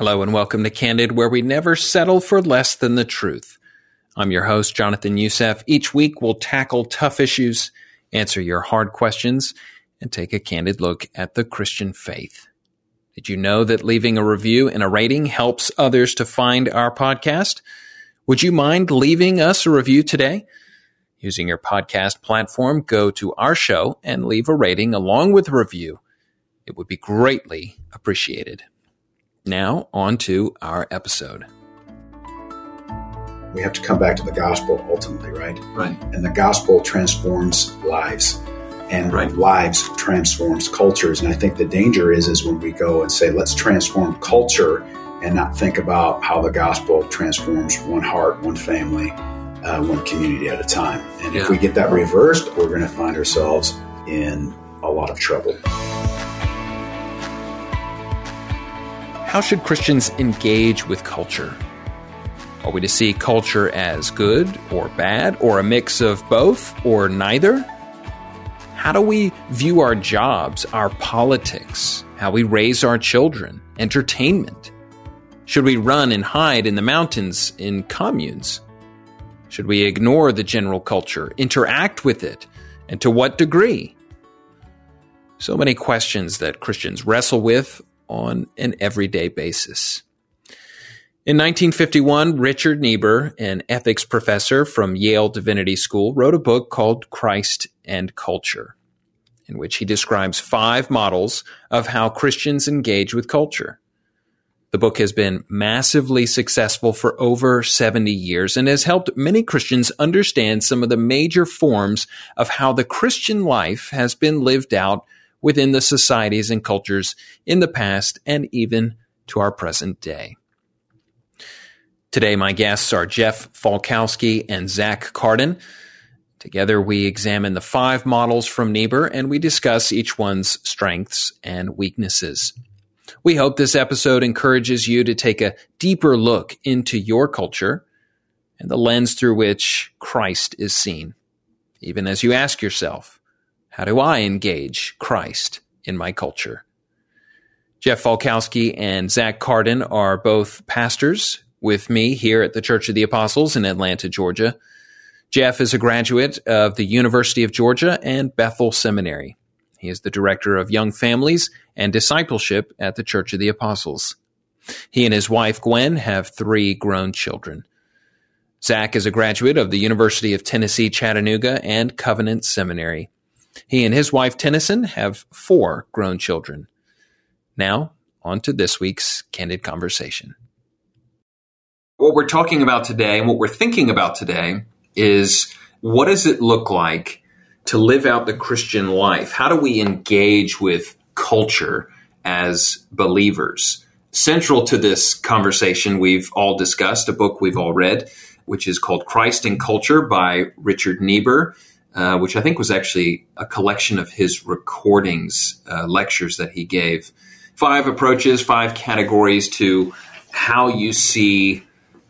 Hello and welcome to Candid, where we never settle for less than the truth. I'm your host, Jonathan Youssef. Each week we'll tackle tough issues, answer your hard questions, and take a candid look at the Christian faith. Did you know that leaving a review and a rating helps others to find our podcast? Would you mind leaving us a review today? Using your podcast platform, go to our show and leave a rating along with a review. It would be greatly appreciated. Now, on to our episode. We have to come back to the gospel ultimately, right? Right. And the gospel transforms lives and Right. lives transforms cultures. And I think the danger is is when we go and say, let's transform culture and not think about how the gospel transforms one heart, one family, uh, one community at a time. And Yeah. if we get that reversed, we're going to find ourselves in a lot of trouble. How should Christians engage with culture? Are we to see culture as good or bad, or a mix of both, or neither? How do we view our jobs, our politics, how we raise our children, entertainment? Should we run and hide in the mountains in communes? Should we ignore the general culture, interact with it, and to what degree? So many questions that Christians wrestle with on an everyday basis. In 1951, Richard Niebuhr, an ethics professor from Yale Divinity School, wrote a book called Christ and Culture, in which he describes five models of how Christians engage with culture. The book has been massively successful for over 70 years and has helped many Christians understand some of the major forms of how the Christian life has been lived out within the societies and cultures in the past and even to our present day. Today, my guests are Jeff Falkowski and Zach Carden. Together, we examine the five models from Niebuhr and we discuss each one's strengths and weaknesses. We hope this episode encourages you to take a deeper look into your culture and the lens through which Christ is seen, even as you ask yourself, how do I engage Christ in my culture? Jeff Falkowski and Zach Carden are both pastors with me here at the Church of the Apostles in Atlanta, Georgia. Jeff is a graduate of the University of Georgia and Bethel Seminary. He is the director of young families and discipleship at the Church of the Apostles. He and his wife, Gwen, have three grown children. Zach is a graduate of the University of Tennessee, Chattanooga and Covenant Seminary. He and his wife, Tennyson, have four grown children. Now, on to this week's Candid Conversation. What we're talking about today and what we're thinking about today is what does it look like to live out the Christian life? How do we engage with culture as believers? Central to this conversation, we've all discussed a book we've all read, which is called Christ and Culture by Richard Niebuhr. Uh, which I think was actually a collection of his recordings, uh, lectures that he gave. Five approaches, five categories to how you see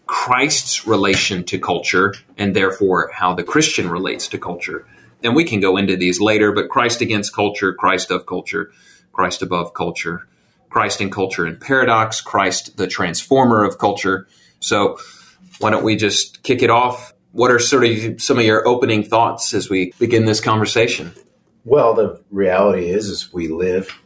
Christ's relation to culture and therefore how the Christian relates to culture. And we can go into these later, but Christ against culture, Christ of culture, Christ above culture, Christ in culture and paradox, Christ the transformer of culture. So why don't we just kick it off? What are sort of some of your opening thoughts as we begin this conversation? Well, the reality is, is we live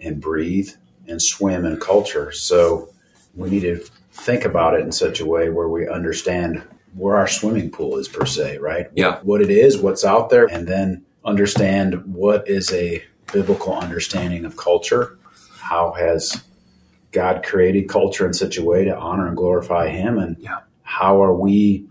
and breathe and swim in culture. So we need to think about it in such a way where we understand where our swimming pool is per se, right? Yeah. What it is, what's out there, and then understand what is a biblical understanding of culture. How has God created culture in such a way to honor and glorify Him? And Yeah. how are we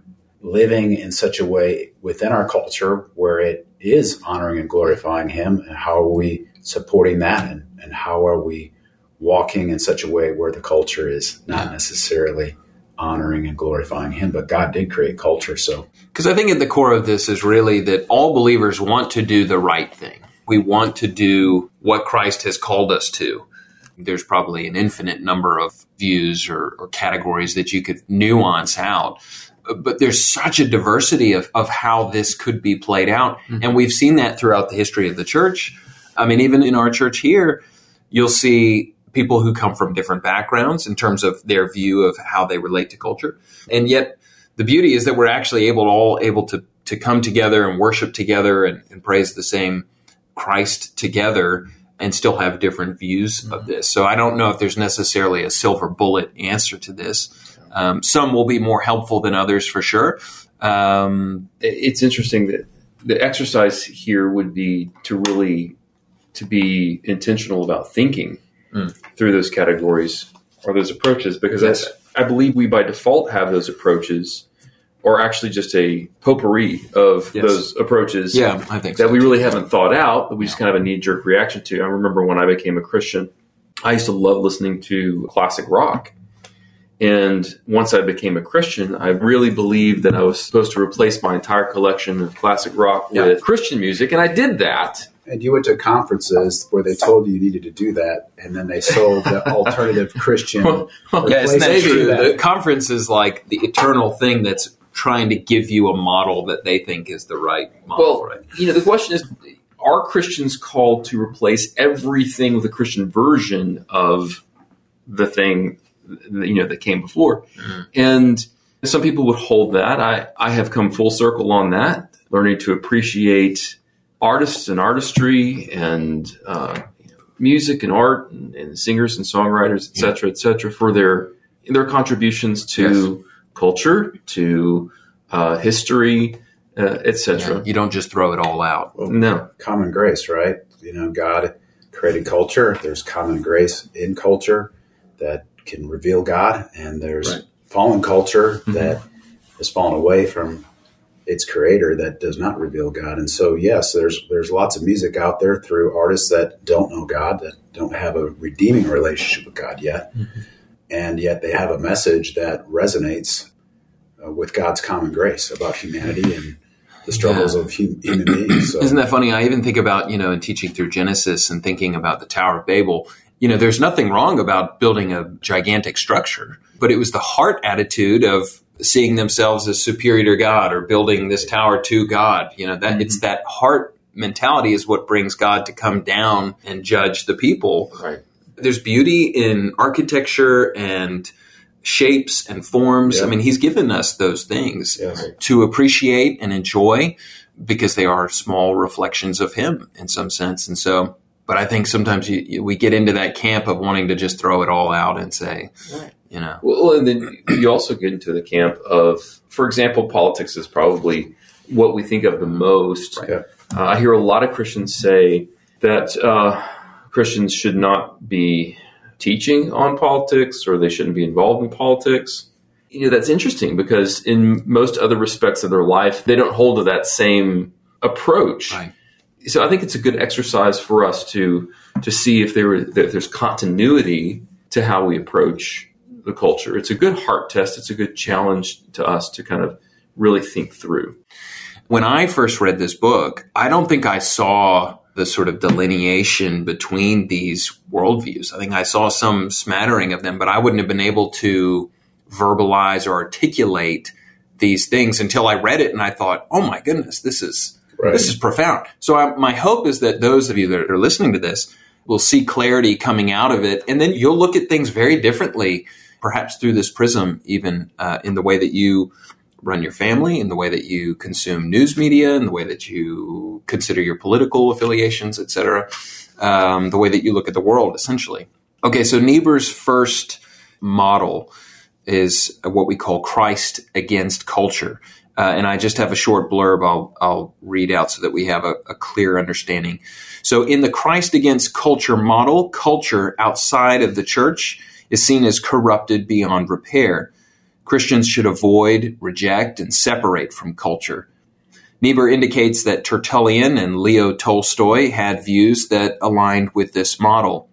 living in such a way within our culture where it is honoring and glorifying Him? And how are we supporting that? And, and how are we walking in such a way where the culture is not necessarily honoring and glorifying Him? But God did create culture. So, Because I think at the core of this is really that all believers want to do the right thing. We want to do what Christ has called us to. There's probably an infinite number of views or, or categories that you could nuance out. But there's such a diversity of, of how this could be played out. And we've seen that throughout the history of the church. I mean, even in our church here, you'll see people who come from different backgrounds in terms of their view of how they relate to culture. And yet, the beauty is that we're actually able all able to to come together and worship together and, and praise the same Christ together and still have different views mm-hmm. of this. So I don't know if there's necessarily a silver bullet answer to this. Um, some will be more helpful than others for sure. Um, it's interesting that the exercise here would be to really to be intentional about thinking mm. through those categories or those approaches because yes. I, I believe we by default have those approaches or actually just a potpourri of yes. those approaches yeah, I think that so. we really haven't thought out that we just kind of have a knee jerk reaction to. I remember when I became a Christian, I used to love listening to classic rock. And once I became a Christian, I really believed that I was supposed to replace my entire collection of classic rock yeah. with Christian music, and I did that. And you went to conferences where they told you you needed to do that, and then they sold the alternative Christian. yeah, isn't that true? That. The conference is like the eternal thing that's trying to give you a model that they think is the right model. Well, right? you know, the question is, are Christians called to replace everything with a Christian version of the thing, you know, that came before? Mm-hmm. And some people would hold that. I, I have come full circle on that, learning to appreciate artists and artistry and uh, music and art and, and, singers and songwriters, et cetera, et cetera, for their their contributions to yes culture to uh, history, uh, etc. Yeah, you don't just throw it all out. Well, no, common grace, right? You know, God created culture. There's common grace in culture that can reveal God, and there's right. fallen culture mm-hmm. that has fallen away from its creator that does not reveal God. And so, yes, there's there's lots of music out there through artists that don't know God, that don't have a redeeming relationship with God yet. Mm-hmm and yet they have a message that resonates uh, with God's common grace about humanity and the struggles yeah. of hum- human beings. So. Isn't that funny? I even think about you know in teaching through Genesis and thinking about the Tower of Babel. You know, there's nothing wrong about building a gigantic structure, but it was the heart attitude of seeing themselves as superior to God or building this tower to God. You know, that mm-hmm. it's that heart mentality is what brings God to come down and judge the people. Right there's beauty in architecture and shapes and forms. Yeah. I mean, he's given us those things yes. to appreciate and enjoy because they are small reflections of him in some sense. And so, but I think sometimes you, you, we get into that camp of wanting to just throw it all out and say, right. you know. Well, and then you also get into the camp of, for example, politics is probably what we think of the most. Right. Uh, I hear a lot of Christians say that. Uh, Christians should not be teaching on politics or they shouldn't be involved in politics. You know, that's interesting because in most other respects of their life, they don't hold to that same approach. Right. So I think it's a good exercise for us to to see if there if there's continuity to how we approach the culture. It's a good heart test. It's a good challenge to us to kind of really think through. When I first read this book, I don't think I saw the sort of delineation between these worldviews. I think I saw some smattering of them, but I wouldn't have been able to verbalize or articulate these things until I read it and I thought, "Oh my goodness, this is right. this is profound." So I, my hope is that those of you that are listening to this will see clarity coming out of it, and then you'll look at things very differently, perhaps through this prism, even uh, in the way that you run your family, in the way that you consume news media, in the way that you consider your political affiliations, etc., um, the way that you look at the world, essentially. Okay, so Niebuhr's first model is what we call Christ against culture. Uh, and I just have a short blurb I'll, I'll read out so that we have a, a clear understanding. So, in the Christ against culture model, culture outside of the church is seen as corrupted beyond repair. Christians should avoid, reject, and separate from culture. Niebuhr indicates that Tertullian and Leo Tolstoy had views that aligned with this model.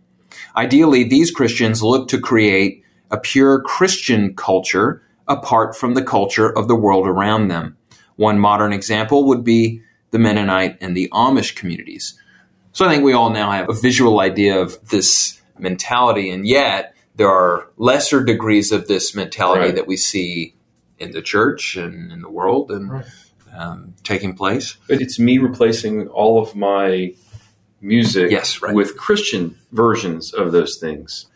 Ideally, these Christians look to create a pure Christian culture apart from the culture of the world around them. One modern example would be the Mennonite and the Amish communities. So I think we all now have a visual idea of this mentality, and yet there are lesser degrees of this mentality right. that we see in the church and in the world and right. um, taking place. But it's me replacing all of my music yes, right. with Christian versions of those things.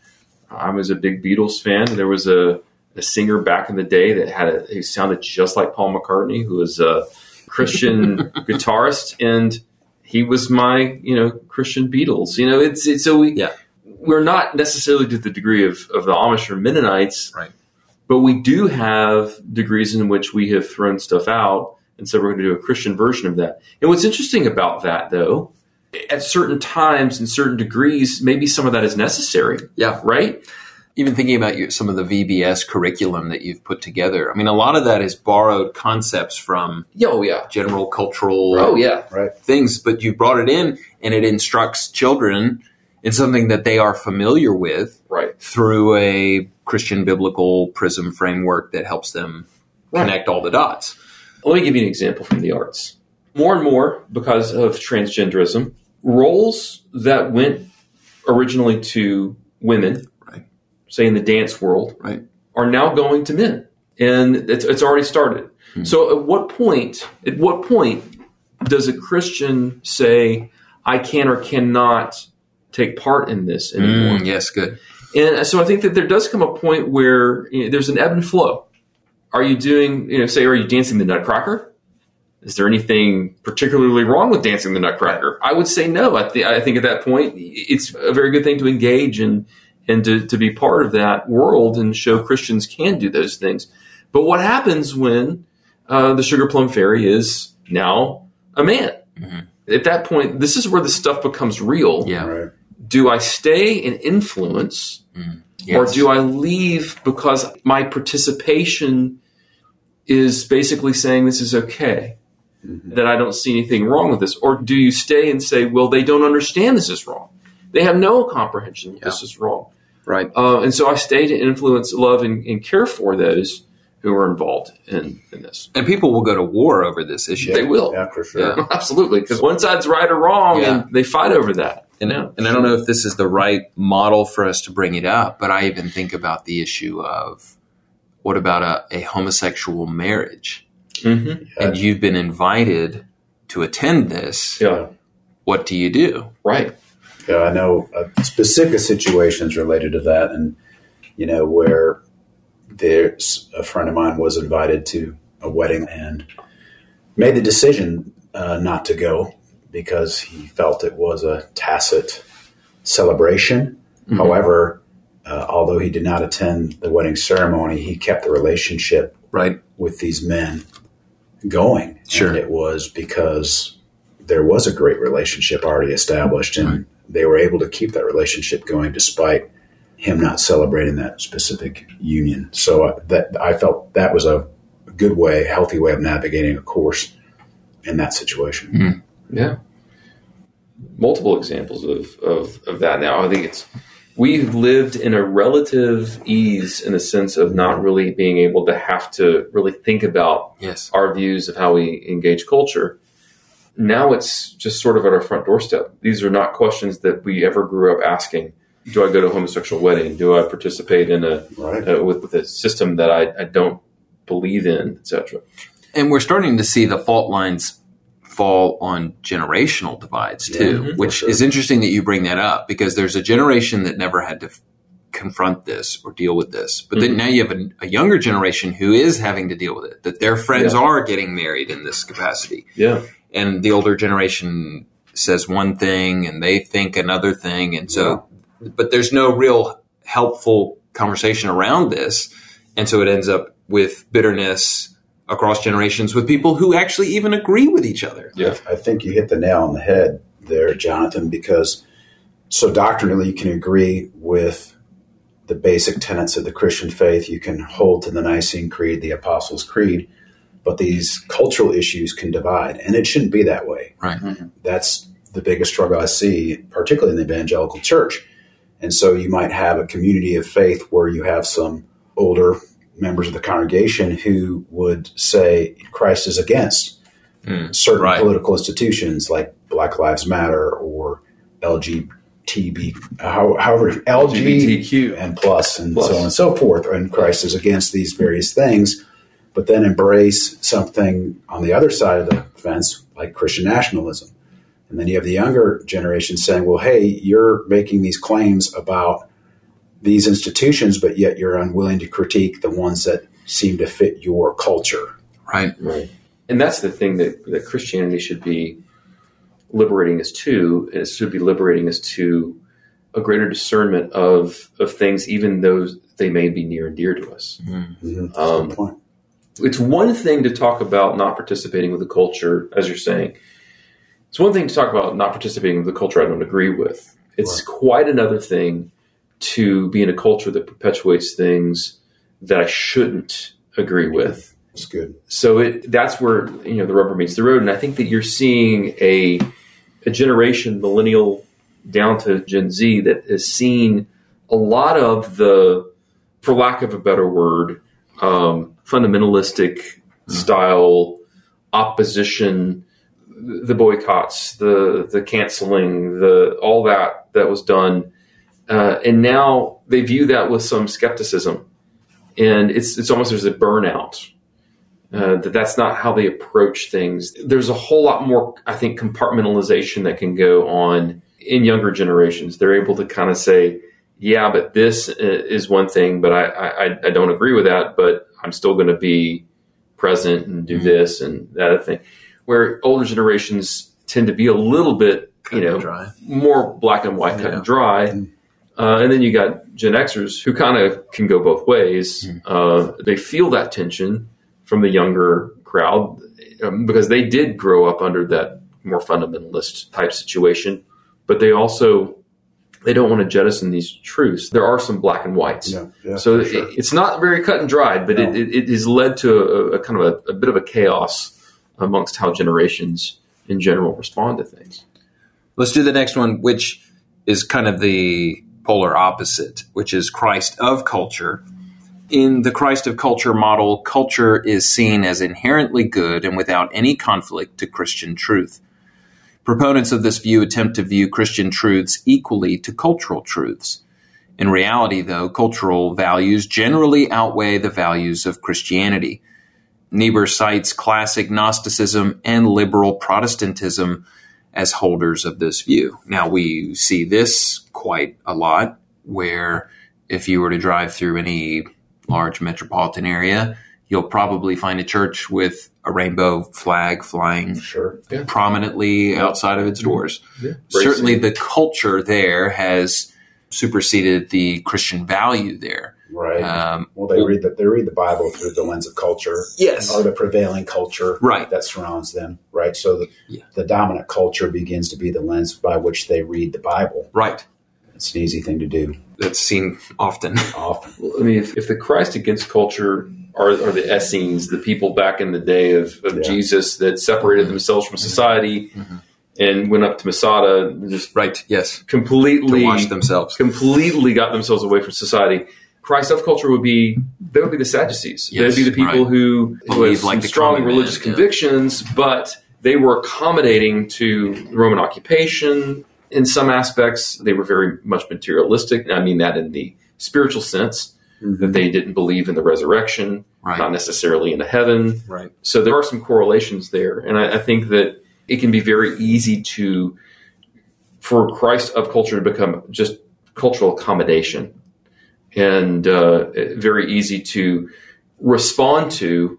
I was a big Beatles fan. There was a, a singer back in the day that had a, who sounded just like Paul McCartney, who was a Christian guitarist, and he was my you know Christian Beatles. You know, it's, it's so we Yeah. we're not necessarily to the degree of, of the Amish or Mennonites, Right. But we do have degrees in which we have thrown stuff out, and so we're going to do a Christian version of that. And what's interesting about that, though, at certain times and certain degrees, maybe some of that is necessary, Yeah. right? Even thinking about your, some of the VBS curriculum that you've put together, I mean, a lot of that is borrowed concepts from oh yeah, general cultural oh yeah, Right. things, but you brought it in and it instructs children in something that they are familiar with right. through a Christian biblical prism framework that helps them Right. connect all the dots. Let me give you an example from the arts. More and more, because of transgenderism, roles that went originally to women, Right. Say in the dance world, Right. are now going to men, and it's, it's already started. So, at what point? At what point does a Christian say, "I can or cannot take part in this anymore"? Mm, yes, good. And so I think that there does come a point where you know, there's an ebb and flow. Are you doing, you know, say, are you dancing the Nutcracker? Is there anything particularly wrong with dancing the Nutcracker? I would say no. I, th- I think at that point, it's a very good thing to engage and and to, to be part of that world and show Christians can do those things. But what happens when uh, the Sugar Plum Fairy is now a man? Mhm. At that point, this is where the stuff becomes real Yeah. Right. do I stay and influence or Yes. do I leave because my participation is basically saying this is okay? That I don't see anything wrong with this? Or do you stay and say, well, they don't understand this is wrong? They have no comprehension that this is wrong. Right. Uh, and so I stay to influence, love, and, and care for those who are involved in, in this. And people will go to war over this issue. They will. Yeah, for sure. Yeah. Absolutely. Because one side's right or wrong, Yeah. and they fight over that. And, Yeah. and I don't know if this is the right model for us to bring it up, but I even think about the issue of what about a, a homosexual marriage? Mm-hmm. And you've been invited to attend this. Yeah. What do you do? Right. I know uh, specific situations related to that, and you know where there's a friend of mine was invited to a wedding and made the decision uh, not to go because he felt it was a tacit celebration. However, uh, although he did not attend the wedding ceremony, he kept the relationship Right. with these men going. Sure. And it was because there was a great relationship already established, and they were able to keep that relationship going despite him not celebrating that specific union. So uh, that I felt that was a good way, healthy way of navigating a course in that situation. Yeah. Multiple examples of, of, of that now. I think it's we've lived in a relative ease in the sense of not really being able to have to really think about Yes. our views of how we engage culture. Now it's just sort of at our front doorstep. These are not questions that we ever grew up asking. Do I go to a homosexual wedding? Do I participate in a Right. uh, with, with a system that I, I don't believe in, etc. And we're starting to see the fault lines fall on generational divides too, Mhm. which sure. is interesting that you bring that up because there's a generation that never had to f- confront this or deal with this. But then Mhm. now you have a, a younger generation who is having to deal with it, that their friends Yeah. are getting married in this capacity. Yeah, And the older generation says one thing and they think another thing. And so, but there's no real helpful conversation around this. And so it ends up with bitterness across generations with people who actually even agree with each other. yeah, I think you hit the nail on the head there, Jonathan, because so doctrinally you can agree with the basic tenets of the Christian faith. You can hold to the Nicene Creed, the Apostles' Creed, but these cultural issues can divide, and it shouldn't be that way. Right. That's the biggest struggle I see, particularly in the evangelical church. And so you might have a community of faith where you have some older members of the congregation who would say Christ is against Mm, certain right. political institutions like Black Lives Matter or LGTB, how, however, LG LGBTQ. and plus and Plus. so on and so forth. And Christ is against these various things, but then embrace something on the other side of the fence like Christian nationalism. And then you have the younger generation saying, well, hey, you're making these claims about these institutions, but yet you're unwilling to critique the ones that seem to fit your culture. Right. Right. And that's the thing that, that Christianity should be liberating us to. and It should be liberating us to a greater discernment of of things, even though they may be near and dear to us. Mm-hmm. Um, Good point. It's one thing to talk about not participating with the culture, as you're saying. It's one thing to talk about not participating with the culture I don't agree with. It's quite another thing to be in a culture that perpetuates things that I shouldn't agree with. It's good. So it that's where you know the rubber meets the road, and I think that you're seeing a a generation, millennial down to Gen Z, that has seen a lot of the, for lack of a better word, um, fundamentalistic style opposition, the boycotts, the the canceling, the all that that was done, uh, and now they view that with some skepticism, and it's it's almost there's a burnout uh, that that's not how they approach things. There's a whole lot more, I think, compartmentalization that can go on in younger generations. They're able to kind of say, "Yeah, but this is one thing, but I I, I don't agree with that, but I'm still going to be present and do this and that other thing." Where older generations tend to be a little bit, you know, more black and white, cut Yeah. and dry. Uh, and then you got Gen Xers who kind of can go both ways. Uh, they feel that tension from the younger crowd um, because they did grow up under that more fundamentalist type situation, but they also they don't want to jettison these truths. There are some black and whites. Yeah, yeah, so for sure. it, it's not very cut and dried, but No. it, it, it has led to a, a kind of a, a bit of a chaos amongst how generations in general respond to things. Let's do the next one, which is kind of the polar opposite, which is Christ of culture. In the Christ of culture model, culture is seen as inherently good and without any conflict to Christian truth. Proponents of this view attempt to view Christian truths equally to cultural truths. In reality, though, cultural values generally outweigh the values of Christianity. Niebuhr cites classic Gnosticism and liberal Protestantism as holders of this view. Now, we see this quite a lot, where if you were to drive through any large metropolitan area, you'll probably find a church with a rainbow flag flying Sure. prominently outside of its doors. Yeah. Certainly, the culture there has superseded the Christian value there. Right. Um, well, they read the they read the Bible through the lens of culture. Yes. Or the prevailing culture. Right. That surrounds them. Right. So the, Yeah. the dominant culture begins to be the lens by which they read the Bible. right. It's an easy thing to do. That's seen often. Often. I mean, if, if the Christ against culture are, are the Essenes, the people back in the day of, of Yeah. Jesus that separated mm-hmm. themselves from mm-hmm. society mm-hmm. and went up to Masada, just right. Yes. completely To wash themselves. completely got themselves away from society. Christ of culture would be they would be the Sadducees. Yes, They'd be the people right. who, who Believe had like strong religious man, yeah. convictions, but they were accommodating to Roman occupation in some aspects. They were very much materialistic. I mean that in the spiritual sense that they didn't believe in the resurrection, Right. not necessarily into heaven. Right. So there are some correlations there, and I, I think that it can be very easy to for Christ of culture to become just cultural accommodation, and uh, very easy to respond to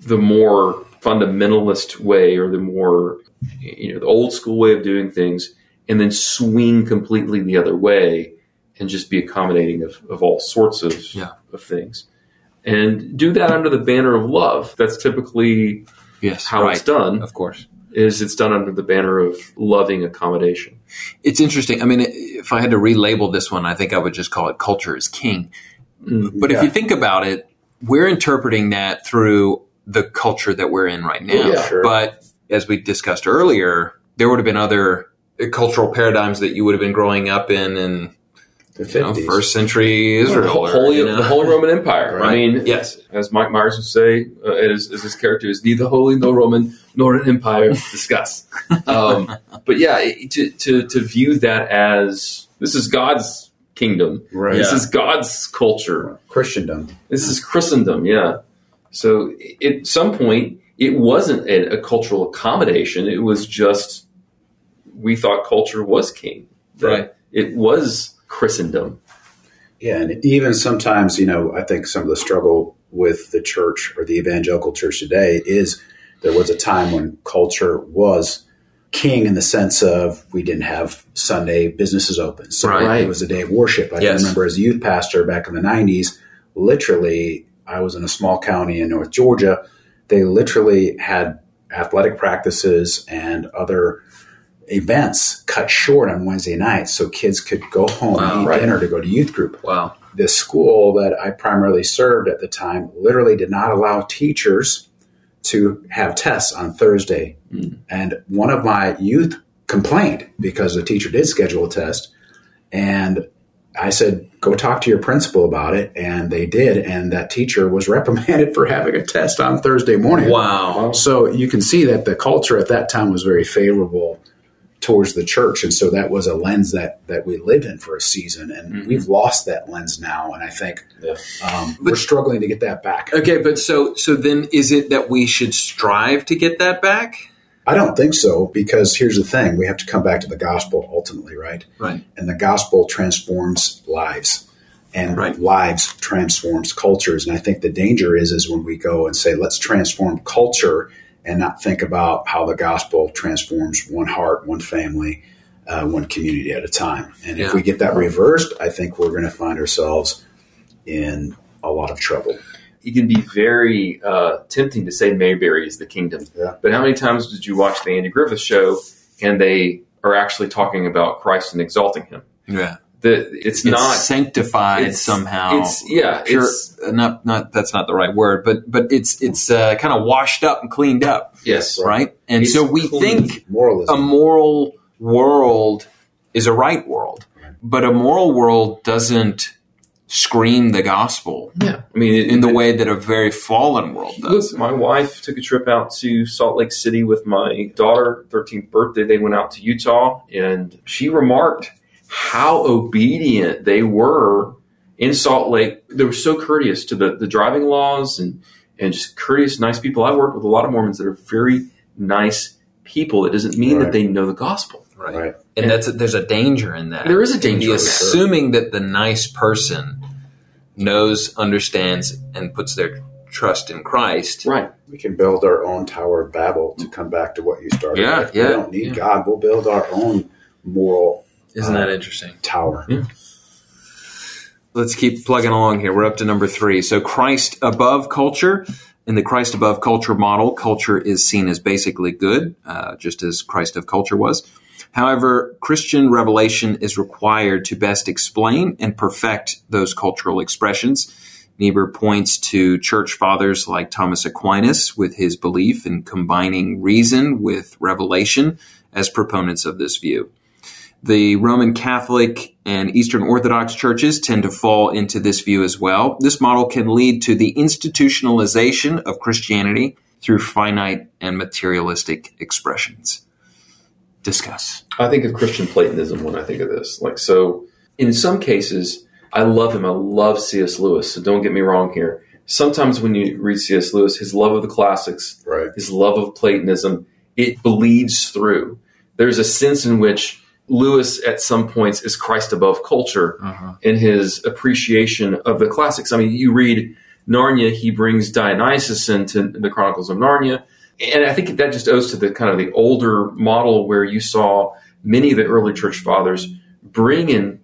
the more fundamentalist way or the more you know the old school way of doing things, and then swing completely the other way and just be accommodating of, of all sorts of, Yeah. of things. And do that under the banner of love. That's typically Yes. how right. it's done Of course. is it's done under the banner of loving accommodation. It's interesting. I mean, if I had to relabel this one, I think I would just call it culture is king. Mm-hmm. But if you think about it, we're interpreting that through the culture that we're in right now. Yeah, sure. But as we discussed earlier, there would have been other cultural paradigms that you would have been growing up in in The you know, first century Israel. or, Holy, you know. The Holy Roman Empire. I Right. mean, Yes. as Mike Myers would say, uh, as, as his character is neither holy nor Roman nor an empire. Discuss. um, but yeah, to, to, to view that as this is God's kingdom. Right. This Yeah. is God's culture. Christendom. This is Christendom, yeah. So at some point, it wasn't a, a cultural accommodation. It was just we thought culture was king. That Right. It was Christendom. Yeah, and even sometimes, you know, I think some of the struggle with the church or the evangelical church today is there was a time when culture was king in the sense of we didn't have Sunday businesses open. So Right. it was a day of worship. I Yes. can remember as a youth pastor back in the 90s, literally, I was in a small county in North Georgia. They literally had athletic practices and other events cut short on Wednesday nights so kids could go home Wow. and eat Right. dinner to go to youth group Wow. the school that I primarily served at the time literally did not allow teachers to have tests on Thursday. Hmm. And one of my youth complained because the teacher did schedule a test. And I said, go talk to your principal about it. And they did. And that teacher was reprimanded for having a test on Thursday morning. Wow. So you can see that the culture at that time was very favorable towards the church, and so that was a lens that that we lived in for a season, and we've lost that lens now, and I think Yeah. um, we're struggling to get that back. Okay, but so so then is it that we should strive to get that back? I don't think so because here's the thing: we have to come back to the gospel ultimately, right? Right. And the gospel transforms lives, and Right. lives transforms cultures. And I think the danger is is when we go and say, let's transform culture and not think about how the gospel transforms one heart, one family, uh, one community at a time. And Yeah. if we get that reversed, I think we're going to find ourselves in a lot of trouble. it can be very uh, tempting to say Mayberry is the kingdom. Yeah. But how many times did you watch the Andy Griffith show and they are actually talking about Christ and exalting him? Yeah. The, it's, It's not sanctified it's- somehow. It's yeah, pure, it's uh, not not that's not the right word, but but it's it's uh, kind of washed up and cleaned up, yes, right? And It's so we think Moralism. a moral world is a right world, but a moral world doesn't scream the gospel Yeah, I mean, it, in the it- way that a very fallen world does. Look, my wife took a trip out to Salt Lake City with my daughter, 13th birthday. They went out to Utah, and she remarked how obedient they were in Salt Lake. They were so courteous to the, the driving laws and, and just courteous, nice people. I've worked with a lot of Mormons that are very nice people. It doesn't mean Right. that they know the gospel. Right. right. And that's there's a danger in that. There is a danger the in that. assuming that the nice person knows, understands, and puts their trust in Christ. Right. We can build our own Tower of Babel to come back to what you started Yeah, with. yeah, we don't need yeah. God. We'll build our own moral Isn't Uh, that interesting? tower. Let's keep plugging along here. We're up to number three. So Christ above culture. In the Christ above culture model, culture is seen as basically good, uh, just as Christ of culture was. However, Christian revelation is required to best explain and perfect those cultural expressions. Niebuhr points to church fathers like Thomas Aquinas with his belief in combining reason with revelation as proponents of this view. The Roman Catholic and Eastern Orthodox churches tend to fall into this view as well. This model can lead to the institutionalization of Christianity through finite and materialistic expressions. Discuss. I think of Christian Platonism when I think of this. Like, so in some cases, I love him. I love C.S. Lewis. So don't get me wrong here. Sometimes when you read C.S. Lewis, his love of the classics, Right. his love of Platonism, it bleeds through. There's a sense in which Lewis, at some points, is Christ above culture uh-huh. in his appreciation of the classics. I mean, you read Narnia, he brings Dionysus into the Chronicles of Narnia. And I think that just owes to the kind of the older model where you saw many of the early church fathers bring in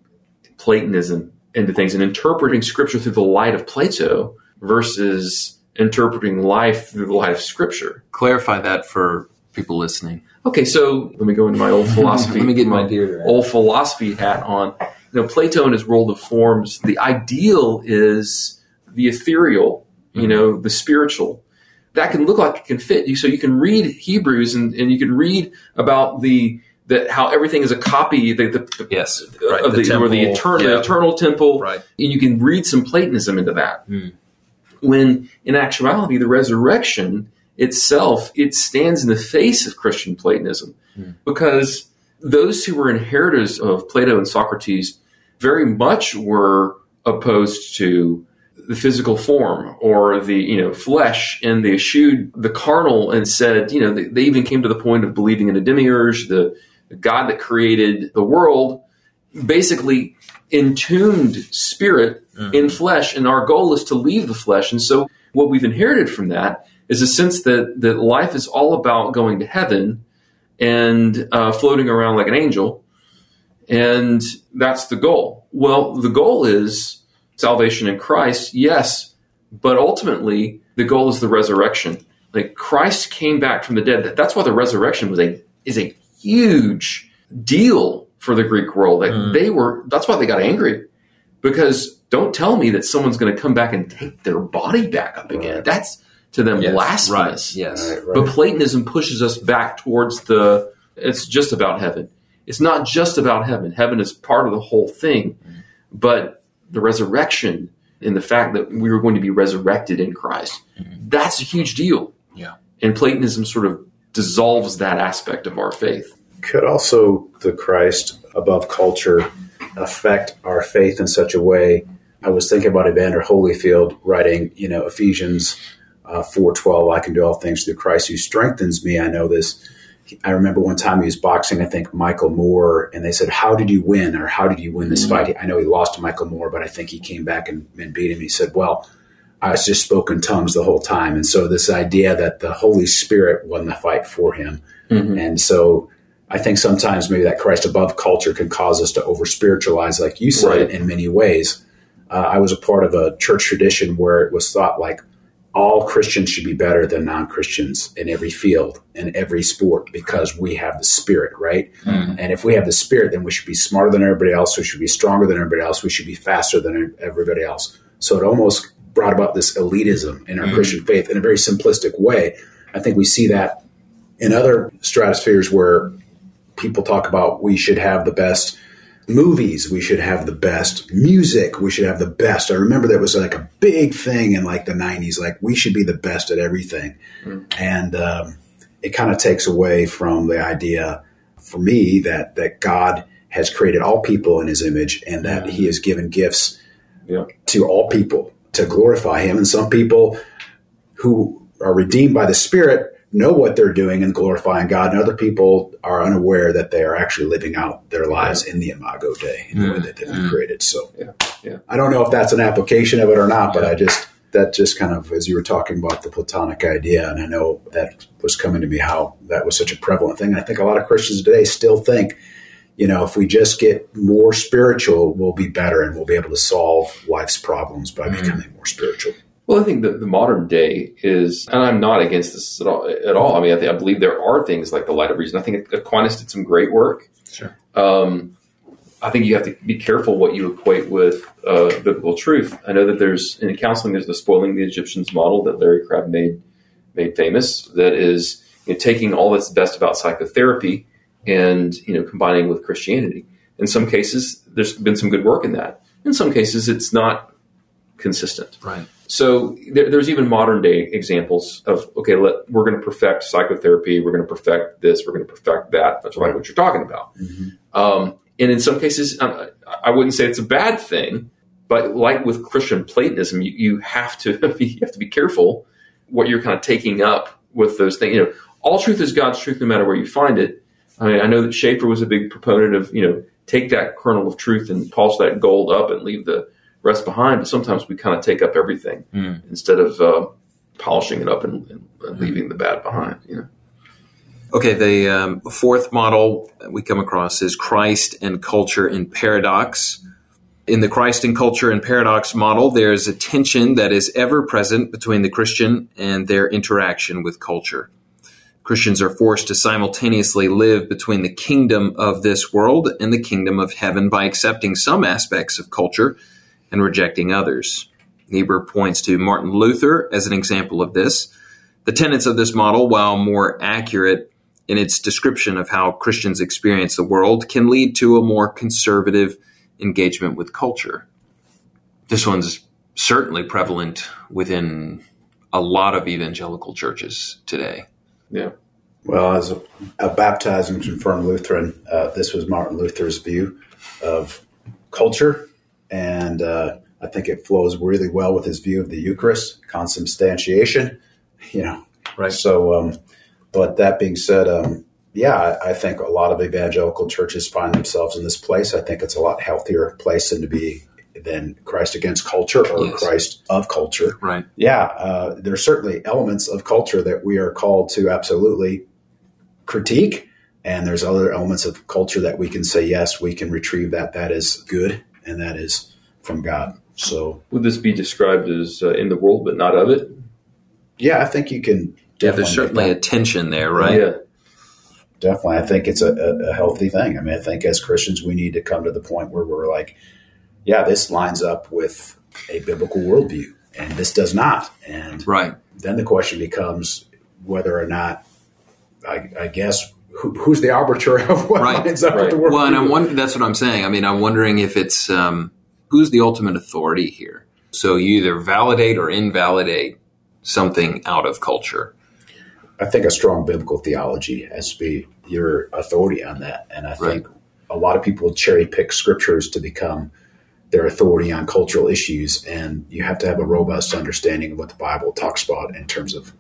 Platonism into things and interpreting scripture through the light of Plato versus interpreting life through the light of scripture. Clarify that for people listening. Okay, so let me go into my old philosophy. Let me get my deer hat. old philosophy hat on. You know, Plato and his world of forms. The ideal is the ethereal. You know, the spiritual. That can look like it can fit you. So you can read Hebrews and, and you can read about the that how everything is a copy the, the, the Yes. of the, or the temple, eternal, yeah. the eternal temple. Right. And you can read some Platonism into that. Hmm. When in actuality, the resurrection itself it stands in the face of Christian Platonism Hmm. because those who were inheritors of Plato and Socrates very much were opposed to the physical form or the you know flesh, and they eschewed the carnal and said you know they, they even came to the point of believing in a demiurge, the, the God that created the world, basically entombed spirit mm-hmm. in flesh, and our goal is to leave the flesh. And so, what we've inherited from that is a sense that that life is all about going to heaven and uh, floating around like an angel, and that's the goal. Well, the goal is salvation in Christ, yes, but ultimately the goal is the resurrection. Like Christ came back from the dead. That's why the resurrection was a is a huge deal for the Greek world. That mm. they were. That's why they got angry because don't tell me that someone's going to come back and take their body back up again. That's to them yes, blasphemous. Right, yes, right, but Platonism pushes us back towards the. It's just about heaven. It's not just about heaven. Heaven is part of the whole thing, mm. but the resurrection and the fact that we were going to be resurrected in Christ. Mm-hmm. That's a huge deal. Yeah. And Platonism sort of dissolves that aspect of our faith. Could also the Christ above culture affect our faith in such a way? I was thinking about Evander Holyfield writing, you know, Ephesians uh, 4.12, I can do all things through Christ who strengthens me. I know this I remember one time he was boxing, I think Michael Moorer, and they said, "How did you win?" or "How did you win this mm-hmm. fight?" I know he lost to Michael Moorer, but I think he came back and, and beat him. He said, "Well, I was just spoken tongues the whole time," and so this idea that the Holy Spirit won the fight for him, mm-hmm. and so I think sometimes maybe that Christ above culture can cause us to over spiritualize, like you said, right. in many ways. Uh, I was a part of a church tradition where it was thought like all Christians should be better than non Christians in every field, in every sport, because we have the spirit, right? Mm-hmm. And if we have the spirit, then we should be smarter than everybody else. We should be stronger than everybody else. We should be faster than everybody else. So it almost brought about this elitism in our mm-hmm. Christian faith in a very simplistic way. I think we see that in other stratospheres where people talk about we should have the best movies we should have the best music we should have the best i remember that was like a big thing in like the 90s like we should be the best at everything mm. and um, it kind of takes away from the idea for me that that god has created all people in his image and that mm. he has given gifts yeah. to all people to glorify him and some people who are redeemed by the spirit know what they're doing and glorifying God, and other people are unaware that they are actually living out their lives in the Imago Dei in mm. the way that they've been mm. created. So, yeah. Yeah. I don't know if that's an application of it or not, but I just that just kind of as you were talking about the Platonic idea, and I know that was coming to me how that was such a prevalent thing. I think a lot of Christians today still think. You know, if we just get more spiritual, we'll be better and we'll be able to solve life's problems by mm. becoming more spiritual. Well, I think that the modern day is, and I'm not against this at all. At all. I mean, I, think, I believe there are things like the light of reason. I think Aquinas did some great work. Sure. Um, I think you have to be careful what you equate with uh, biblical truth. I know that there's in counseling there's the spoiling the Egyptians model that Larry Crabb made made famous. That is you know, taking all that's best about psychotherapy and you know combining with Christianity. In some cases, there's been some good work in that. In some cases, it's not consistent. Right. So there, there's even modern day examples of okay, let, we're going to perfect psychotherapy, we're going to perfect this, we're going to perfect that. That's right. what you're talking about. Mm-hmm. Um, and in some cases, um, I wouldn't say it's a bad thing, but like with Christian Platonism, you, you have to be, you have to be careful what you're kind of taking up with those things. You know, all truth is God's truth, no matter where you find it. I, mean, I know that Schaeffer was a big proponent of you know take that kernel of truth and polish that gold up and leave the rest behind. But sometimes we kind of take up everything mm. instead of uh, polishing it up and, and, and, leaving the bad behind. You know. Okay, the um, fourth model we come across is Christ and culture in paradox. In the Christ and culture and paradox model, there's a tension that is ever present between the Christian and their interaction with culture. Christians are forced to simultaneously live between the kingdom of this world and the kingdom of heaven by accepting some aspects of culture and rejecting others. Niebuhr points to Martin Luther as an example of this. The tenets of this model, while more accurate in its description of how Christians experience the world, can lead to a more conservative engagement with culture. This one's certainly prevalent within a lot of evangelical churches today. Yeah. Well, as a, a baptized and confirmed Lutheran, uh, this was Martin Luther's view of culture and uh, I think it flows really well with his view of the Eucharist, consubstantiation. You know, right. So, um, but that being said, um, yeah, I think a lot of evangelical churches find themselves in this place. I think it's a lot healthier place than to be than Christ against culture or yes. Christ of culture. Right. Yeah, uh, there's certainly elements of culture that we are called to absolutely critique, and there's other elements of culture that we can say yes, we can retrieve that that is good and that is from God. So, would this be described as uh, in the world but not of it? Yeah, I think you can. Yeah, there's certainly a tension there, right? Yeah, definitely. I think it's a, a, a, healthy thing. I mean, I think as Christians, we need to come to the point where we're like, yeah, this lines up with a biblical worldview, and this does not. And right then the question becomes whether or not, I, I guess, who, who's the arbiter of what right. lines up right. with the worldview? Well, and I'm wondering, that's what I'm saying. I mean, I'm wondering if it's um, who's the ultimate authority here. So you either validate or invalidate something out of culture. I think a strong biblical theology has to be your authority on that. And I think right. a lot of people cherry pick scriptures to become their authority on cultural issues. And you have to have a robust understanding of what the Bible talks about in terms of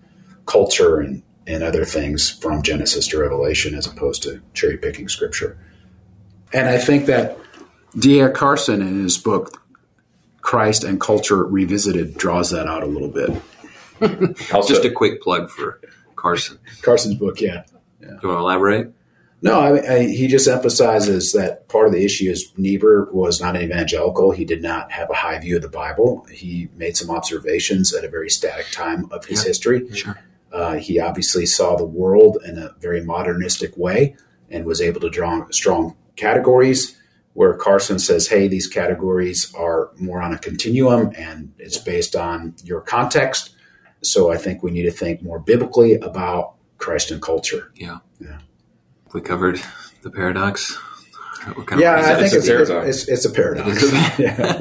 culture and, and other things from Genesis to Revelation as opposed to cherry picking scripture. And I think that D.A. Carson in his book, Christ and Culture Revisited, draws that out a little bit. Just a quick plug for Carson. Carson's book, yeah. yeah. Do you want to elaborate? No, I, I, he just emphasizes that part of the issue is Niebuhr was not an evangelical. He did not have a high view of the Bible. He made some observations at a very static time of his yeah, history. Sure. Uh, he obviously saw the world in a very modernistic way and was able to draw strong categories. Where Carson says, "Hey, these categories are more on a continuum, and it's based on your context." So I think we need to think more biblically about Christ and culture. Yeah. Yeah. We covered the paradox. yeah, I think it's, it's, a it's, it's, a paradox. yeah,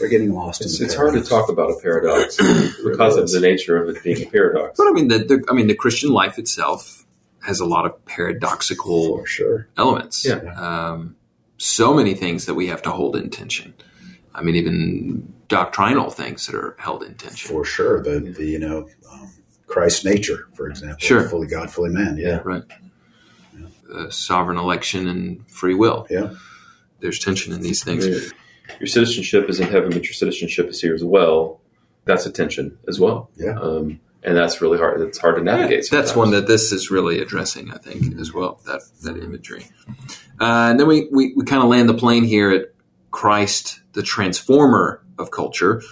we're getting lost. It's, it's hard to talk about a paradox because of the nature of it being a paradox. But I mean, the, the, I mean, the Christian life itself has a lot of paradoxical For sure. elements. Yeah. Um, so many things that we have to hold in tension. I mean, even doctrinal things that are held in tension. For sure. The, the you know, um, Christ's nature, for example. Sure. Fully God, fully man. Yeah. Right. Yeah. sovereign election and free will. Yeah. There's tension in these things. Your citizenship is in heaven, but your citizenship is here as well. That's a tension as well. Yeah. Um, and that's really hard. It's hard to navigate. Yeah, that's one that this is really addressing, I think, as well. That that imagery, uh, and then we we, we kind of land the plane here at Christ, the transformer of culture.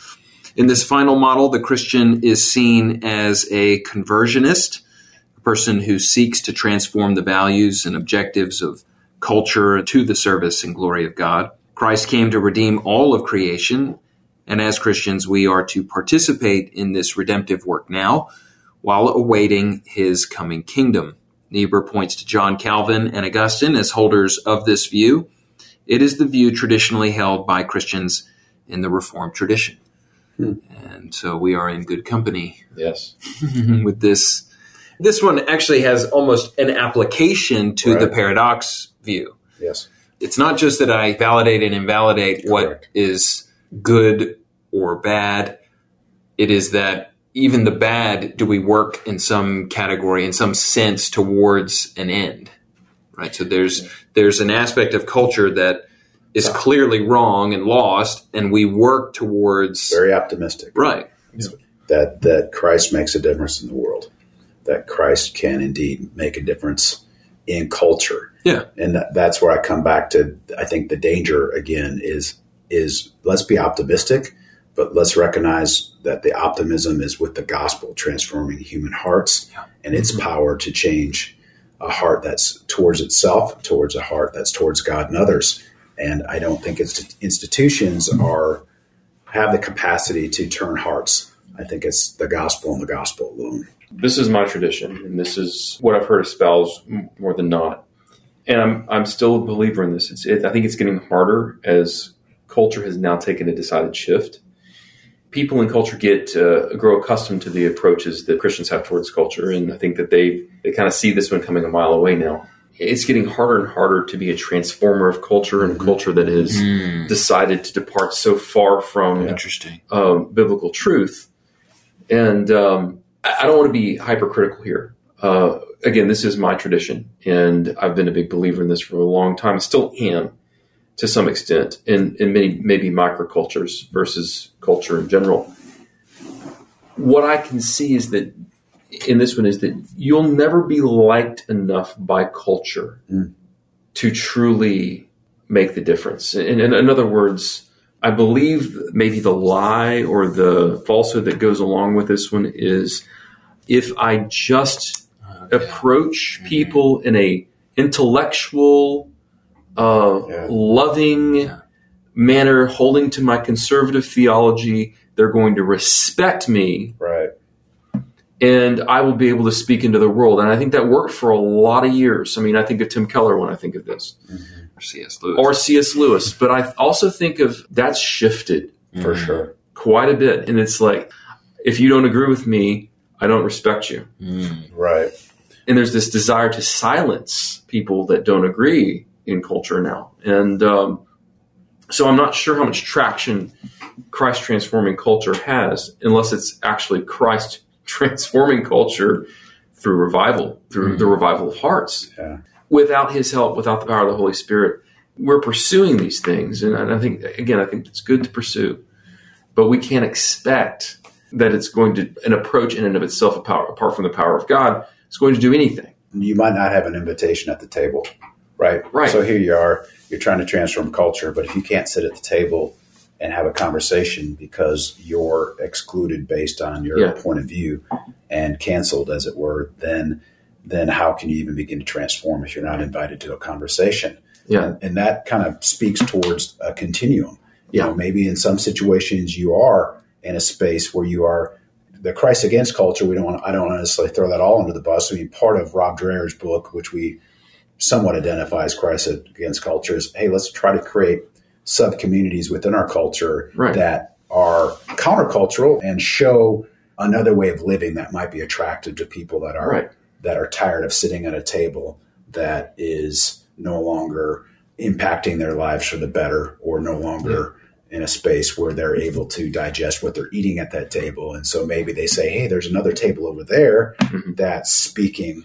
In this final model, the Christian is seen as a conversionist, a person who seeks to transform the values and objectives of culture to the service and glory of God. Christ came to redeem all of creation, and as Christians, we are to participate in this redemptive work now while awaiting his coming kingdom. Niebuhr points to John Calvin and Augustine as holders of this view. It is the view traditionally held by Christians in the Reformed tradition. Hmm. And so we are in good company. Yes. with this. This one actually has almost an application to right. the paradox view. Yes. It's not just that I validate and invalidate Correct. what is good or bad. It is that even the bad, do we work in some category, in some sense, towards an end? Right. So there's there's an aspect of culture that is clearly wrong and lost, and we work towards very optimistic, right? That that Christ makes a difference in the world, that Christ can indeed make a difference in culture. Yeah, and that, that's where I come back to. I think the danger again is is let's be optimistic, but let's recognize that the optimism is with the gospel transforming human hearts yeah. and its mm-hmm. power to change a heart that's towards itself, towards a heart that's towards God and others. And I don't think institutions are have the capacity to turn hearts. I think it's the gospel and the gospel alone. This is my tradition, and this is what I've heard of spells more than not. And I'm I'm still a believer in this. It's it, I think it's getting harder as culture has now taken a decided shift. People in culture get uh, grow accustomed to the approaches that Christians have towards culture, and I think that they they kind of see this one coming a mile away now it's getting harder and harder to be a transformer of culture and a culture that has mm. decided to depart so far from interesting um, biblical truth. And um, I don't want to be hypercritical here. Uh, again, this is my tradition, and I've been a big believer in this for a long time. I still am to some extent in, in many maybe microcultures versus culture in general. What I can see is that in this one is that you'll never be liked enough by culture mm. to truly make the difference. And, and in other words, I believe maybe the lie or the falsehood that goes along with this one is if I just okay. approach mm-hmm. people in a intellectual, uh, yeah. loving yeah. manner, holding to my conservative theology, they're going to respect me. Right. And I will be able to speak into the world. And I think that worked for a lot of years. I mean, I think of Tim Keller when I think of this. Mm-hmm. Or C.S. Lewis. Or C.S. Lewis. But I also think of that's shifted for mm-hmm. sure quite a bit. And it's like, if you don't agree with me, I don't respect you. Mm. Right. And there's this desire to silence people that don't agree in culture now. And um, so I'm not sure how much traction Christ transforming culture has unless it's actually Christ transforming culture through revival, through mm. the revival of hearts. Yeah. Without his help, without the power of the Holy Spirit, we're pursuing these things. And I think, again, I think it's good to pursue, but we can't expect that it's going to an approach in and of itself apart from the power of God is going to do anything. You might not have an invitation at the table, right? Right. So here you are, you're trying to transform culture, but if you can't sit at the table and have a conversation because you're excluded based on your yeah. point of view and canceled, as it were, then then how can you even begin to transform if you're not invited to a conversation? Yeah, and, and that kind of speaks towards a continuum. You yeah. know, maybe in some situations you are in a space where you are the Christ against culture. We don't want. I don't necessarily throw that all under the bus. I mean, part of Rod Dreher's book, which we somewhat identify as Christ against culture, is hey, let's try to create sub communities within our culture right. that are countercultural and show another way of living that might be attractive to people that are right. That are tired of sitting at a table that is no longer impacting their lives for the better or no longer in a space where they're able to digest what they're eating at that table. And so maybe they say, hey, there's another table over there mm-hmm. that's speaking,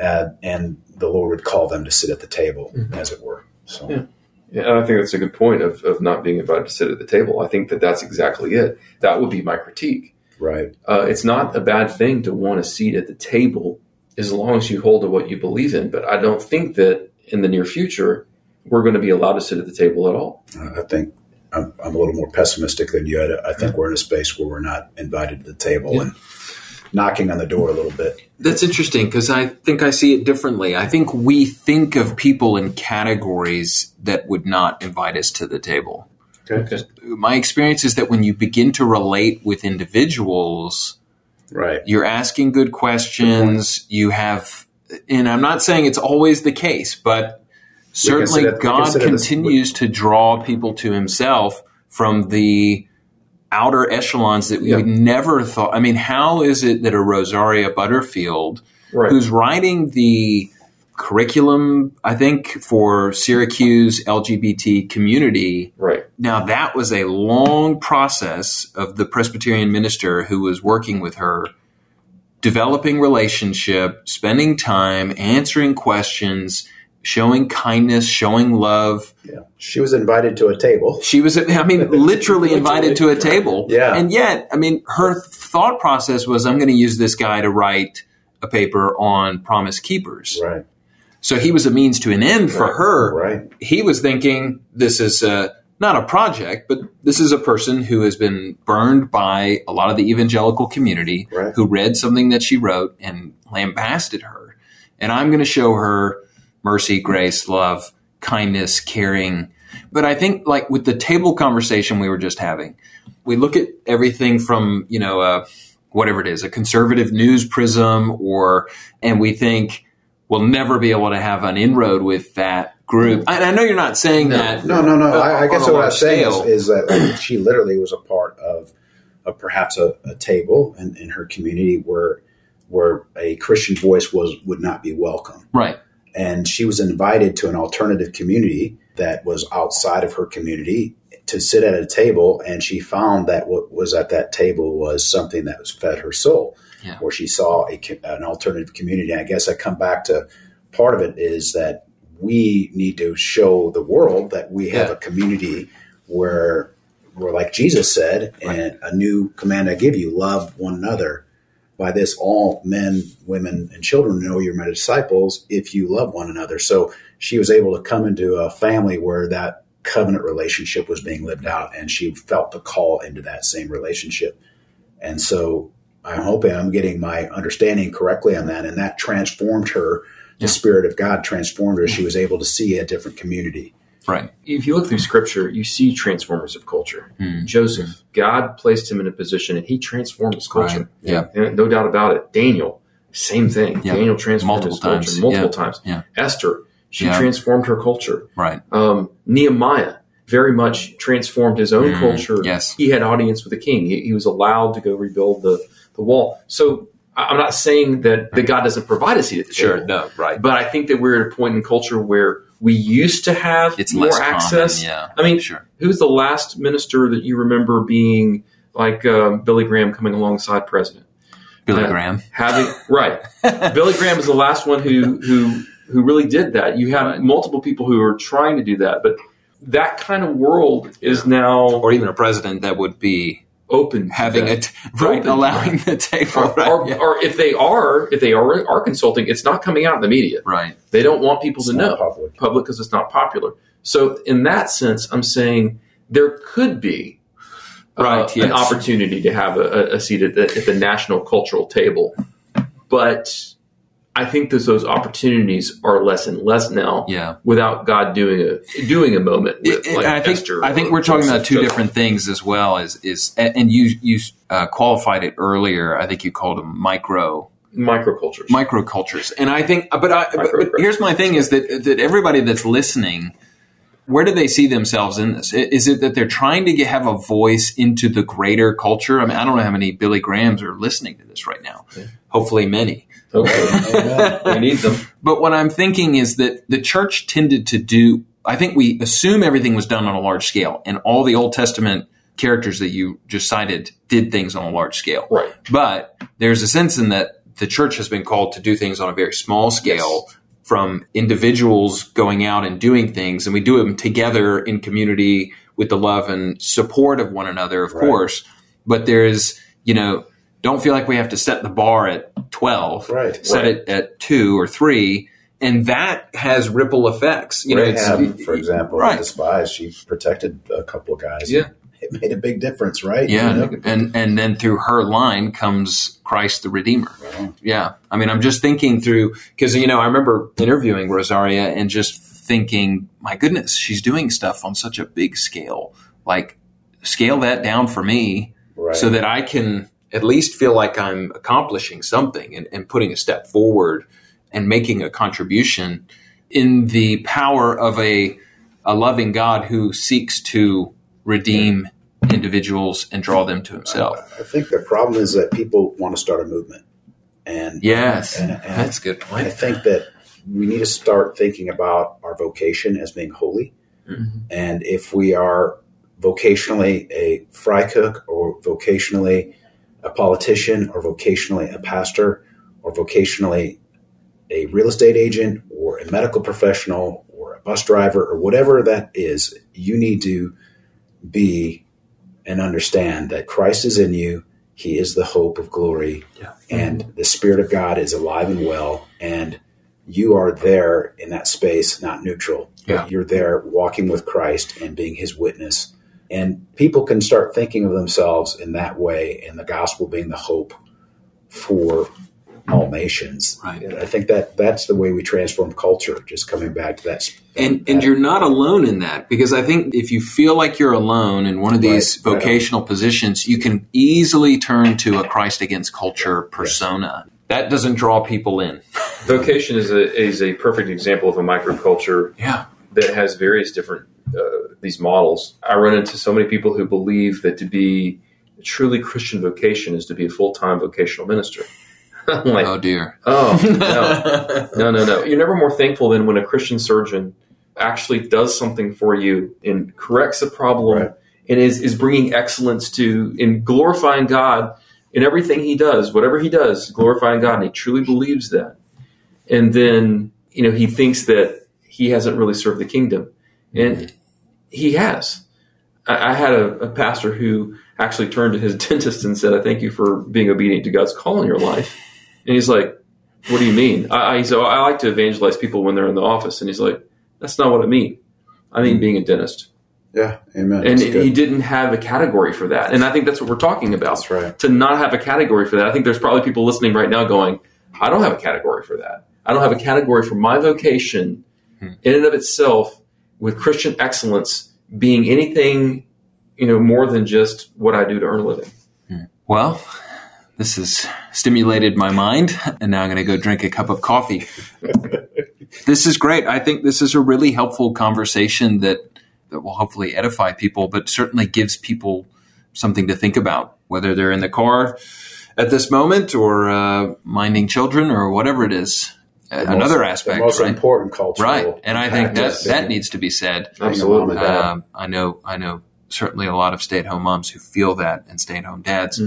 uh, and the Lord would call them to sit at the table, mm-hmm. as it were. So. Yeah. Yeah, I think that's a good point of, of not being invited to sit at the table. I think that that's exactly it. That would be my critique. Right. Uh, it's not a bad thing to want a seat at the table as long as you hold to what you believe in. But I don't think that in the near future we're going to be allowed to sit at the table at all. I think I'm, I'm, a little more pessimistic than you. I, I think we're in a space where we're not invited to the table yeah. and knocking on the door a little bit. That's interesting because I think I see it differently. I think we think of people in categories that would not invite us to the table. Okay. My experience is that when you begin to relate with individuals, right, you're asking good questions. You have, and I'm not saying it's always the case, but certainly consider, God continues to draw people to Himself from the outer echelons that we yeah. never thought. I mean, how is it that a Rosaria Butterfield, right. who's writing the curriculum, I think, for Syracuse LGBT community. Right. Now, that was a long process of the Presbyterian minister who was working with her, developing relationship, spending time, answering questions, showing kindness, showing love. Yeah. She was invited to a table. She was, I mean, literally invited to a table. Yeah. And yet, I mean, her thought process was, I'm going to use this guy to write a paper on promise keepers. Right. So he was a means to an end for right. her. Right. He was thinking this is a, not a project, but this is a person who has been burned by a lot of the evangelical community right. who read something that she wrote and lambasted her. And I'm going to show her mercy, grace, love, kindness, caring. But I think, like with the table conversation we were just having, we look at everything from, you know, uh, whatever it is, a conservative news prism, or, and we think we'll never be able to have an inroad with that group. I, I know you're not saying no, that. No, no, no. I, I guess what I'm saying is, is, that she literally was a part of, of perhaps a, a table in, in her community where where a Christian voice was would not be welcome. Right and she was invited to an alternative community that was outside of her community to sit at a table, and she found that what was at that table was something that was fed her soul, Yeah. where she saw a, an alternative community. And I guess I come back to part of it is that we need to show the world that we have Yeah. a community where where like Jesus said, and a new command I give you, love one another. By this, all men, women, and children know you're my disciples if you love one another. So she was able to come into a family where that covenant relationship was being lived out, and she felt the call into that same relationship. And so I'm hoping I'm getting my understanding correctly on that, and that transformed her. The Yeah. Spirit of God transformed her. She was able to see a different community. Right. if you look through scripture, you see transformers of culture. Hmm. Joseph, God placed him in a position and he transformed his culture. Right. Yeah. And no doubt about it. Daniel, same thing. Yeah. Daniel transformed Multiple his culture times. multiple Yeah. times. Yeah. Esther, she Yeah. transformed her culture. Right. Um, Nehemiah very much transformed his own Mm, culture. yes. He had audience with the king. He, he was allowed to go rebuild the, the wall. So I'm not saying that, that God doesn't provide a seat at the table. No. Right. But I think that we're at a point in culture where we used to have It's more access. Common, yeah. I mean, Sure. who's the last minister that you remember being like um, Billy Graham coming alongside president? Billy Uh, Graham. Having right, Billy Graham is the last one who who who really did that. You have Right. multiple people who are trying to do that, but that kind of world is now or even a president that would be open having that. a t- right, Open, allowing the table. or, right, or, yeah. or if they are if they are are consulting, it's not coming out in the media. right. They don't want people It's to know public. public because it's not popular. So in that sense, I'm saying there could be uh, Right, an opportunity to have a, a seat at the, at the national cultural table, but I think that those opportunities are less and less now. Yeah. Without God doing a doing a moment with It- it- like I think Esther I think we're talking about two Joseph. different things as well. Is is and you you uh, qualified it earlier. I think you called them micro microcultures. microcultures, and I think. But I but, but here's my thing: is that that everybody that's listening, where do they see themselves in this? Is it that they're trying to get, have a voice into the greater culture? I mean, I don't know how many Billy Grahams are listening to this right now. Hopefully, many. Okay, we need them. But what I'm thinking is that the church tended to do, I think we assume everything was done on a large scale, and all the Old Testament characters that you just cited did things on a large scale. Right. But there's a sense in that the church has been called to do things on a very small scale from individuals going out and doing things, and we do them together in community with the love and support of one another, of Right. course. But there is, you know, don't feel like we have to set the bar at 12 Right. set Right. it at two or three, and that has ripple effects. You know, Rahab, it's for example, right. the spies, she protected a couple of guys. Yeah. It made a big difference, right? yeah, You know? and and then through her line comes Christ the Redeemer. Well, Yeah, I mean, I'm just thinking through because you know I remember interviewing Rosaria and just thinking, my goodness, she's doing stuff on such a big scale. Like, scale that down for me right. so that I can at least feel like I'm accomplishing something and, and putting a step forward and making a contribution in the power of a, a loving God who seeks to redeem individuals and draw them to himself. I think the problem is that people want to start a movement. And Yes, And- and- that's a good point. I think that we need to start thinking about our vocation as being holy. Mhm. And if we are vocationally a fry cook or vocationally a politician or vocationally a pastor or vocationally a real estate agent or a medical professional or a bus driver or whatever that is, you need to be and understand that Christ is in you. He is the hope of glory. Yeah. And the Spirit of God is alive and well. And you are there in that space, not neutral. Yeah. You're there walking with Christ and being his witness. And people can start thinking of themselves in that way, and the gospel being the hope for all nations. Right. I think that that's the way we transform culture, just coming back to that. And and you're not alone in that because I think if you feel like you're alone in one of these Right, right. vocational positions, you can easily turn to a Christ against culture persona. That doesn't draw people in. Vocation is a is a perfect example of a microculture Yeah. That has various different uh, these models. I run into so many people who believe that to be a truly Christian vocation is to be a full time vocational minister. I'm like, oh dear. oh no, no, no, no! You're never more thankful than when a Christian surgeon actually does something for you and corrects a problem Right. and is, is bringing excellence to in glorifying God in everything he does, whatever he does, glorifying God, and he truly believes that. And then, you know, he thinks that he hasn't really served the kingdom. And mm-hmm. he has. I, I had a, a pastor who actually turned to his dentist and said, I thank you for being obedient to God's call in your life. And he's like, What do you mean? I, I, so I like to evangelize people when they're in the office. And he's like, That's not what I mean. I mean mm-hmm. being a dentist. Yeah, amen. And he didn't have a category for that. And I think that's what we're talking about. That's right. To not have a category for that. I think there's probably people listening right now going, I don't have a category for that. I don't have a category for my vocation in and of itself with Christian excellence being anything, you know, more than just what I do to earn a living. Well, this has stimulated my mind, and now I'm going to go drink a cup of coffee. this is great. I think this is a really helpful conversation that, that will hopefully edify people, but certainly gives people something to think about, whether they're in the car at this moment or uh, minding children or whatever it is. Uh, The Another most- aspect, the most right? important cultural, Right, and I think that that needs to be said. Absolutely. mom and dad. Um, I know, I know, certainly a lot of stay-at-home moms who feel that, and stay-at-home dads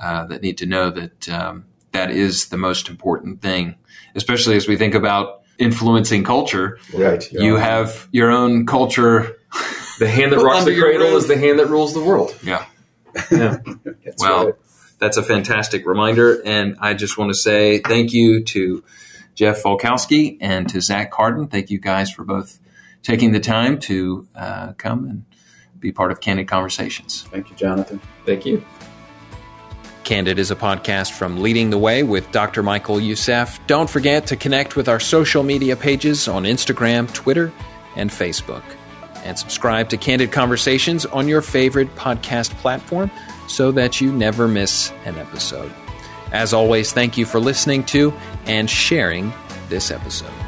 uh, that need to know that um, that is the most important thing, especially as we think about influencing culture. right. You have your own culture. The hand that rocks the cradle is the hand that rules the world. Yeah. Yeah. That's well, right. that's a fantastic reminder, and I just want to say thank you to Jeff Volkowski and to Zach Carden. Thank you guys for both taking the time to uh, come and be part of Candid Conversations. Thank you, Jonathan. Thank you. Candid is a podcast from Leading the Way with Dr. Michael Youssef. Don't forget to connect with our social media pages on Instagram, Twitter, and Facebook. And subscribe to Candid Conversations on your favorite podcast platform so that you never miss an episode. As always, thank you for listening to and sharing this episode.